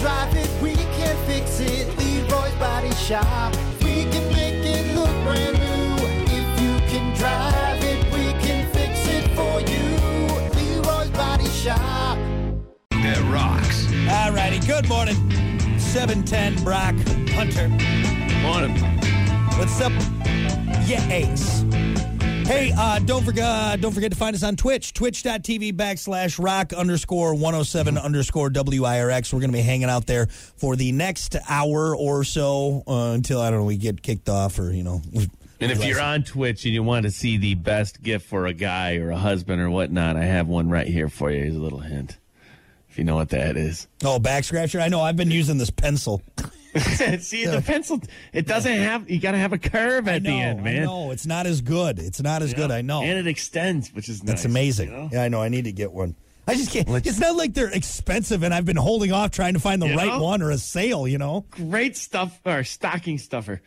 drive it, we can fix it. Leroy's Body Shop. We can make it look brand new. If you can drive it, we can fix it for you. Leroy's Body Shop. That rocks. All righty. Good morning. 710 Brock Hunter. Morning. What's up? Yeah, ace. Hey, uh, don't forget uh, don't forget to find us on Twitch, twitch.tv backslash rock underscore 107 underscore WIRX. We're going to be hanging out there for the next hour or so uh, until, I don't know, we get kicked off or, you know. And if you're on Twitch and you want to see the best gift for a guy or a husband or whatnot, I have one right here for you. Here's a little hint. If you know what that is. Oh, back scratcher? I know. I've been using this pencil. see, the pencil, it doesn't have, you got to have a curve at know, the end, man. No. It's not as good. It's not as good. I know. And it extends, which is nice. That's amazing. you know? Yeah, I know. I need to get one. I just can't. It's not like they're expensive, and I've been holding off trying to find the right know? one or a sale. You know. Great stuff, or stocking stuffer.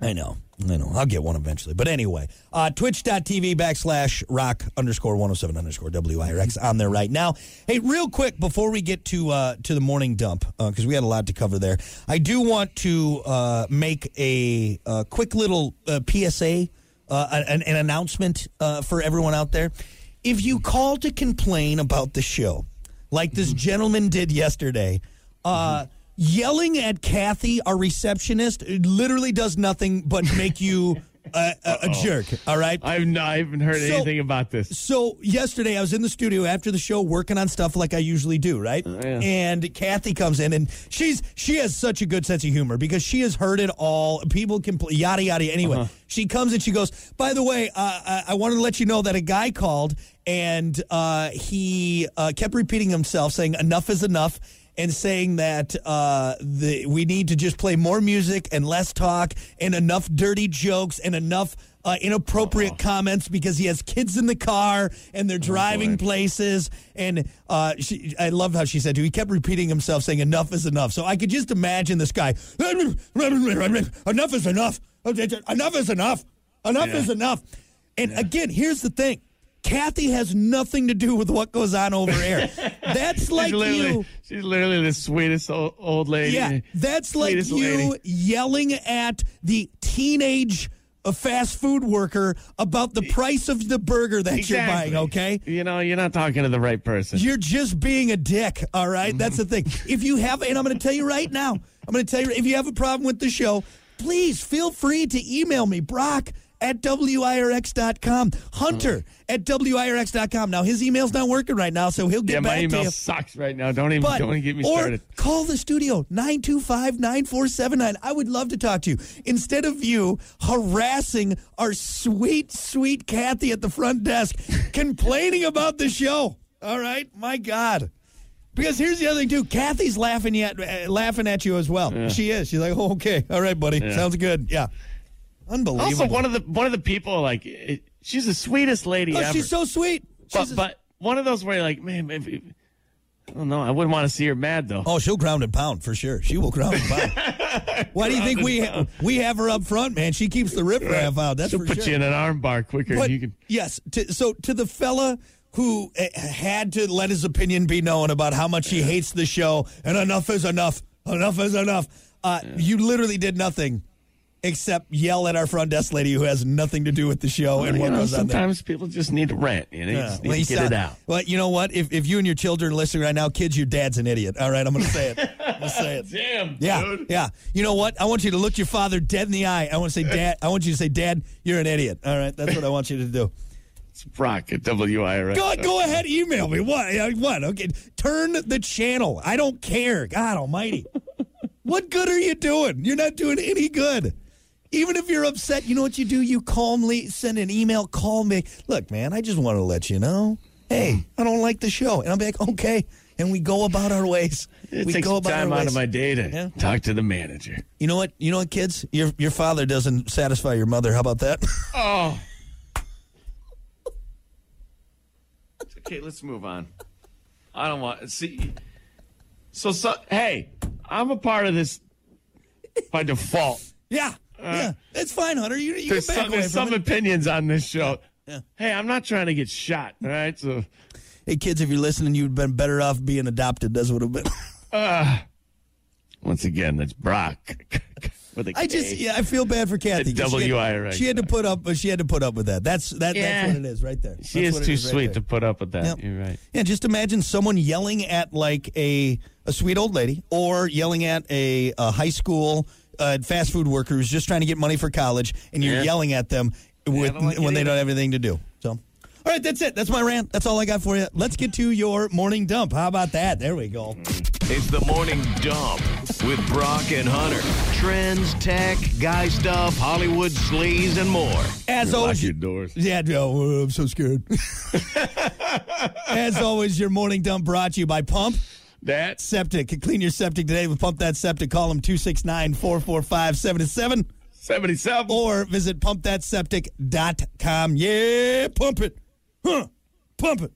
I know. I know. I'll get one eventually. But anyway, uh, twitch.tv backslash rock underscore 107 underscore WIRX on there right now. Hey, real quick before we get to uh, to the morning dump, because we had a lot to cover there, I do want to uh, make a, uh quick little uh, PSA, uh, an, an announcement uh, for everyone out there. If you call to complain about the show, like this gentleman did yesterday, uh, yelling at Kathy, our receptionist, literally does nothing but make you a, a, a jerk. All right. I've not, I haven't heard So- anything about this. So yesterday I was in the studio after the show working on stuff like I usually do, right? Oh, yeah. And Kathy comes in and she's she has such a good sense of humor because she has heard it all. People can play yada yada. Anyway, Uh-huh. she comes and she goes. By the way, uh, I, I wanted to let you know that a guy called and uh, he uh, kept repeating himself, saying enough is enough. And saying that uh, the, we need to just play more music and less talk and enough dirty jokes and enough uh, inappropriate comments because he has kids in the car and they're driving places. And uh, she, I love how she said to. He kept repeating himself, saying "enough is enough." So I could just imagine this guy. Enough is enough. Enough is enough. Enough is enough. And again, here's the thing. Kathy has nothing to do with what goes on over air. That's like she's literally, you. she's literally the sweetest old, old lady. Yeah, that's like you lady. yelling at the teenage uh, fast food worker about the price of the burger that you're buying, okay? You know, you're not talking to the right person. You're just being a dick, all right? That's the thing. If you have, and I'm going to tell you right now, I'm going to tell you, if you have a problem with the show, please feel free to email me, Brock at WIRX.com, Hunter at WIRX.com. Now, his email's not working right now, so he'll get yeah, back my to email you. sucks right now. Don't even But, don't even get me or started. call the studio 925-9479. I would love to talk to you. Instead of you harassing our sweet, sweet Kathy at the front desk, complaining about the show. All right, my God. Because here's the other thing too. Kathy's laughing at uh, laughing at you as well. She is. She's like, oh, okay, all right, buddy, sounds good. Yeah, unbelievable. Also, one of the one of the people like it, she's the sweetest lady oh, ever. she's so sweet. but, a- but one of those where you're like, man, if, I don't know. I wouldn't want to see her mad though. Oh, she'll ground and pound for sure. She will ground and pound. Why do you think we we have her up front, man? She keeps the riffraff out. That's She'll for put sure. you in an arm bar quicker But than you can. yes, to, so to the fella who uh, had to let his opinion be known about how much he hates the show and enough is enough, enough is enough. Uh, You literally did nothing except yell at our front desk lady who has nothing to do with the show and what know, goes on there. sometimes people just need to rant. You know, you Yeah, need well, to get sound- it out. Well, you know what? If, if you and your children are listening right now, kids, your dad's an idiot. All right, I'm going to say it. I'm going to say it. Damn, Yeah, dude. yeah. You know what? I want you to look your father dead in the eye. I want to say, Dad. I want you to say, Dad, you're an idiot. All right, that's what I want you to do. It's Brock at WIRX. Go, go ahead, email me. What? What? Okay, turn the channel. I don't care. God Almighty, what good are you doing? You're not doing any good. Even if you're upset, you know what you do? You calmly send an email. Call me. Look, man, I just want to let you know. Hey, I don't like the show, and I'm like, okay. And we go about our ways. It we takes go about time our out ways. of my day to Yeah. talk to the manager. You know what? You know what, kids? Your your father doesn't satisfy your mother. How about that? Oh. okay, let's move on. I don't want see. So, so hey, I'm a part of this by default. yeah, Uh, yeah. It's fine, Hunter. You, you There's some, there's some opinions on this show. Yeah. Hey, I'm not trying to get shot. All right, so Hey, kids, if you're listening, you'd been better off being adopted. That's what it would have been. Uh, once again, that's Brock. With a I just yeah, I feel bad for Kathy. 'cause she had- W-I-R-X. She had to put up. She had to put up with that. That's that. Yeah. That's what it is right there. She That's is too right sweet to put up with that. Yep. You're right. Yeah, just imagine someone yelling at like a a sweet old lady, or yelling at a, a high school uh, fast food worker who's just trying to get money for college, and you're Yeah. yelling at them with, don't like when they either. don't have anything to do. So, all right, that's it. That's my rant. That's all I got for you. Let's get to your morning dump. How about that? There we go. It's the morning dump with Brock and Hunter. Trends, tech, guy stuff, Hollywood sleaze, and more. As Lock always, your doors. Yeah, no, I'm so scared. As always, your morning dump brought to you by Pump That's Septic. Can clean your septic today with Pump That Septic. Call them 269 445 77 77. or visit pumpthatseptic.com. Yeah, pump it. Huh. Pump it.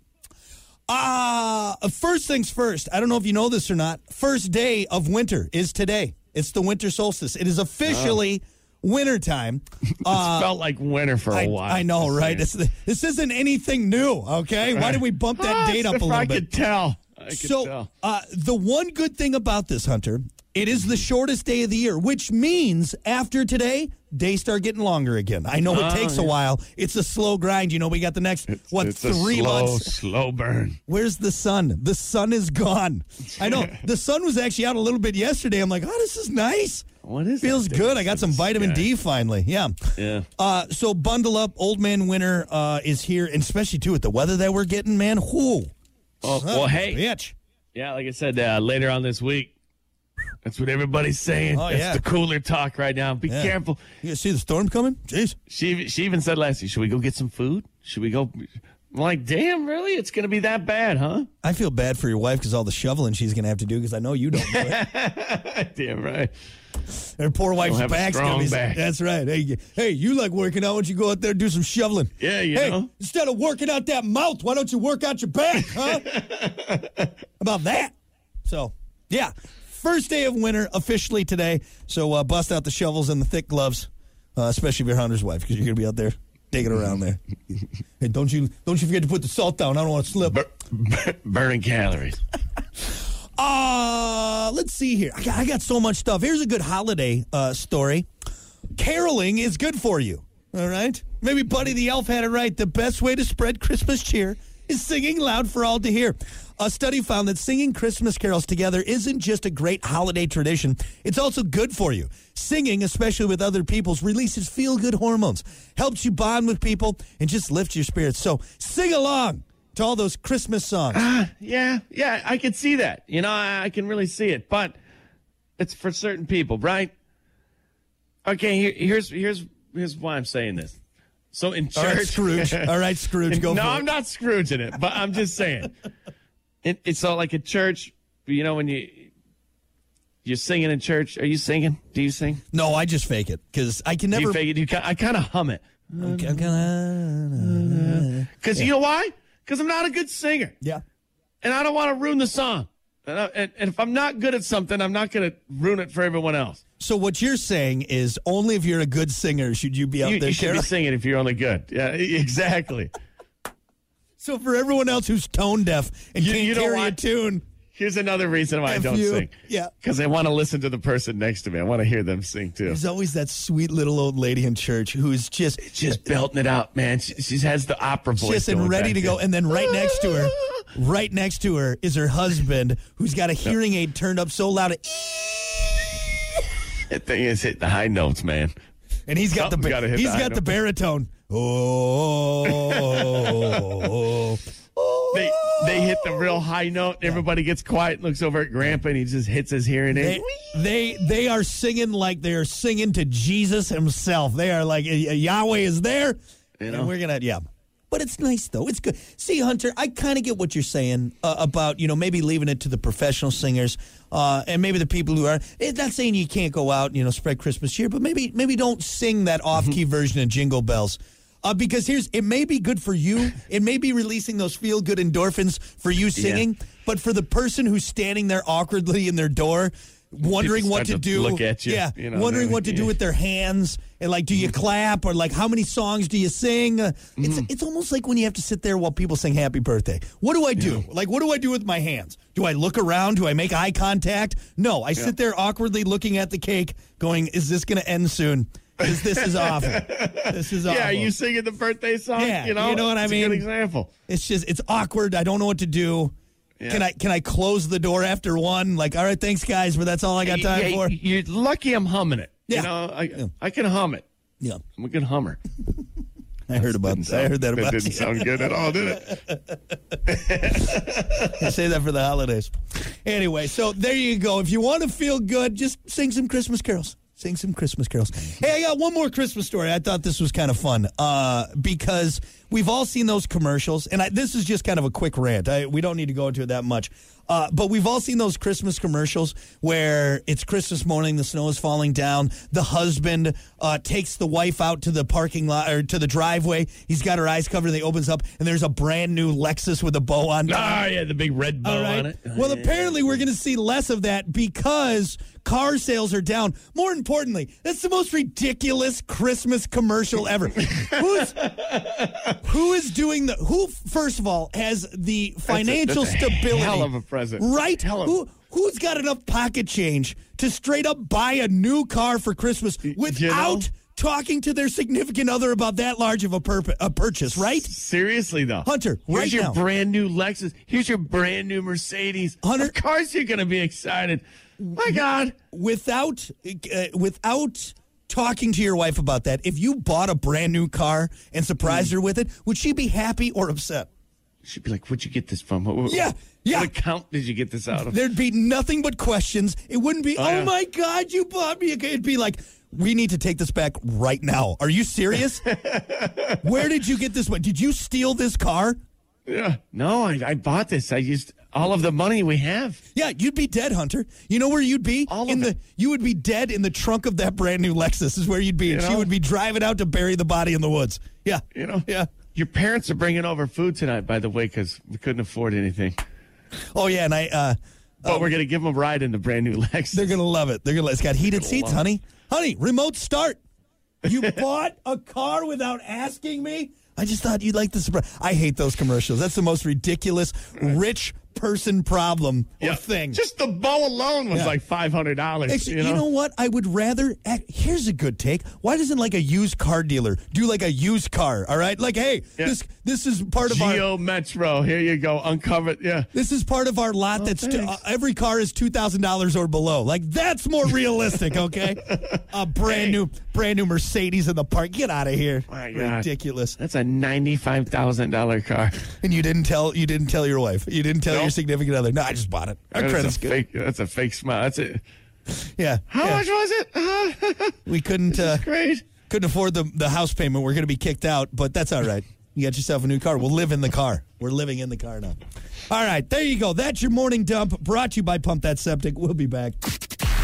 Uh, first things first. I don't know if you know this or not. First day of winter is today. It's the winter solstice. It is officially wintertime. Uh, It felt like winter for a I, while. I know, right? This, this isn't anything new, okay? Why did we bump that Ah, date up a little I bit? I could tell. So, uh, the one good thing about this, Hunter, it is the shortest day of the year, which means after today, days start getting longer again. I know it Oh, takes a while. It's a slow grind. You know, we got the next, what, it's a three slow, months? slow burn. Where's the sun? The sun is gone. I know. the sun was actually out a little bit yesterday. I'm like, oh, this is nice. What is Feels good. I got some vitamin sky? D finally. Yeah. Yeah. Uh, so bundle up. Old man winter uh, is here, and especially too with the weather that we're getting, man. Whoo. Oh, Son well, hey. bitch. Yeah, like I said, uh, later on this week, that's what everybody's saying. Oh, that's yeah. the cooler talk right now. Be Yeah. careful. You see the storm coming? Jeez. She she even said last week, should we go get some food? Should we go? I'm like, damn, really? It's going to be that bad, huh? I feel bad for your wife because all the shoveling she's going to have to do because I know you don't do it. damn right. Her poor wife's back's going to be. back. That's right. Hey, hey, you like working out? Why don't you go out there and do some shoveling? Yeah, you hey, know. instead of working out that mouth, why don't you work out your back, huh? About that? So, yeah, first day of winter officially today. So uh, bust out the shovels and the thick gloves, uh, especially if you're Hunter's wife, because you're going to be out there digging around there. hey, don't you don't you forget to put the salt down. I don't want to slip. Bur- bur- burning calories. Uh, let's see here. I got, I got so much stuff. Here's a good holiday uh, story. Caroling is good for you. All right. Maybe Buddy the Elf had it right. The best way to spread Christmas cheer is singing loud for all to hear. A study found that singing Christmas carols together isn't just a great holiday tradition, it's also good for you. Singing, especially with other people, releases feel good hormones, helps you bond with people, and just lifts your spirits. So sing along to all those Christmas songs. Ah, yeah, yeah, I can see that. You know, I, I can really see it, but it's for certain people, right? Okay, here, here's here's here's why I'm saying this. So in church, All right, Scrooge. All right, Scrooge, go no, I'm it. not Scrooging it, but I'm just saying. It, it's so like at church, you know, when you you're singing in church. Are you singing? Do you sing? No, I just fake it because I can Do never. you fake it? You I kind of hum it I'm gonna- because uh, you know why? Because I'm not a good singer, yeah. and I don't want to ruin the song. And, I, and, and if I'm not good at something, I'm not going to ruin it for everyone else. So what you're saying is only if you're a good singer should you be out You, there, you should be singing if you're only good. Yeah, exactly. So for everyone else who's tone deaf and You- can't you carry a tune, Here's another reason why I F don't you. sing. Yeah. Because I want to listen to the person next to me. I want to hear them sing too. there's always that sweet little old lady in church who's just Just belting it out, man. She, she has the opera voice. just and ready to go. And then right next to her, right next to her is her husband who's got a hearing aid turned up so loud, it, That thing is hitting the high notes, man. and he's got Something's the he's the got the baritone. Oh, They they hit the real high note. And everybody gets quiet and looks over at Grandpa, and he just hits his hearing aid. they they are singing like they're singing to Jesus himself. They are like Yahweh is there, You know? and we're gonna yeah. But it's nice though. It's good. See, Hunter, I kind of get what you're saying uh, about you know maybe leaving it to the professional singers uh, and maybe the people who are. It's not saying you can't go out and you know spread Christmas cheer, but maybe maybe don't sing that off key version of Jingle Bells. Uh, because here's it may be good for you. It may be releasing those feel good endorphins for you singing, but for the person who's standing there awkwardly in their door, wondering what to to do. look at you, yeah, you know, wondering what to do with their hands and like, do you clap or like how many songs do you sing? Uh, It's Mm-hmm. it's almost like when you have to sit there while people sing Happy Birthday. What do I do? Like, what do I do with my hands? Do I look around? Do I make eye contact? No, I sit there awkwardly looking at the cake, going, "Is this going to end soon?" Because this is awful. This is awful. Yeah, you singing the birthday song? Yeah, you know, you know what I mean? good example. It's just it's awkward. I don't know what to do. Yeah. Can I can I close the door after one? Like, all right, thanks guys, but that's all I got time Yeah, for. You're lucky I'm humming it. Yeah. You know, I, I can hum it. Yeah, I'm a good hummer. I heard about that. I heard that about didn't you. sound good at all, did it? I say that for the holidays. Anyway, so there you go. If you want to feel good, just sing some Christmas carols. Sing some Christmas carols. Hey, I got one more Christmas story. I thought this was kind of fun uh, because we've all seen those commercials, and I, this is just kind of a quick rant. I, we don't need to go into it that much. Uh, but we've all seen those Christmas commercials where it's Christmas morning, the snow is falling down. The husband uh, takes the wife out to the parking lot or to the driveway. He's got her eyes covered, and he opens up, and there's a brand new Lexus with a bow on top. Ah, yeah, the big red bow All right. on it. Well, apparently we're going to see less of that because car sales are down. More importantly, that's the most ridiculous Christmas commercial ever. Who's who is doing the who? First of all, has the financial that's a stability? hell of a present. right? Hell of- Who? Who's got enough pocket change to straight up buy a new car for Christmas without talking to their significant other about that large of a, purp- a purchase? Right? Seriously though, Hunter, here's right your now. brand new Lexus. Here's your brand new Mercedes. Hunter- of course you're going to be excited. My God, without uh, without talking to your wife about that, if you bought a brand new car and surprised Hmm. her with it, would she be happy or upset? She'd be like, "Where'd you get this from? What, what- Yeah, yeah. What account did you get this out of?" There'd be nothing but questions. It wouldn't be, oh, oh yeah. my God, you bought me a. It'd be like, we need to take this back right now. Are you serious? Where did you get this one? Did you steal this car? Yeah. No, I, I bought this. I used all of the money we have. Yeah, you'd be dead, Hunter. You know where you'd be? All of in the it. you would be dead in the trunk of that brand new Lexus. Is where you'd be, and You she would be driving out to bury the body in the woods. Yeah, You know. Yeah. Your parents are bringing over food tonight, by the way, because we couldn't afford anything. Oh yeah, and I. uh But we're gonna give them a ride in the brand new Lexus. They're gonna love it. They're gonna. It's got heated seats, love it. honey. Honey, remote start. You bought a car without asking me. I just thought you'd like the surprise. I hate those commercials. That's the most ridiculous rich person problem or thing. Just the bow alone was Yeah. like five hundred dollars. Actually, you know? what? I would rather. act- Here's a good take. Why doesn't like a used car dealer do like a used car? All right, like hey, Yeah. this this is part of our Geo Metro. Here you go. Uncovered. Yeah. This is part of our lot. that's t- uh, every car is two thousand dollars or below. Like that's more realistic. Okay, a brand Hey. new, brand new Mercedes in the park. Get out of here! My God. Ridiculous. That's a ninety-five thousand dollar car. And you didn't tell you didn't tell your wife. You didn't tell No. Your significant other. No, I just bought it. Our That's credit's a good. fake. That's a fake smile. That's it. Yeah. How yeah. much was it? We couldn't uh, Great. couldn't afford the the house payment. We're going to be kicked out, but that's all right. You got yourself a new car. We'll live in the car. We're living in the car now. All right, there you go. That's your morning dump brought to you by Pump That Septic. We'll be back.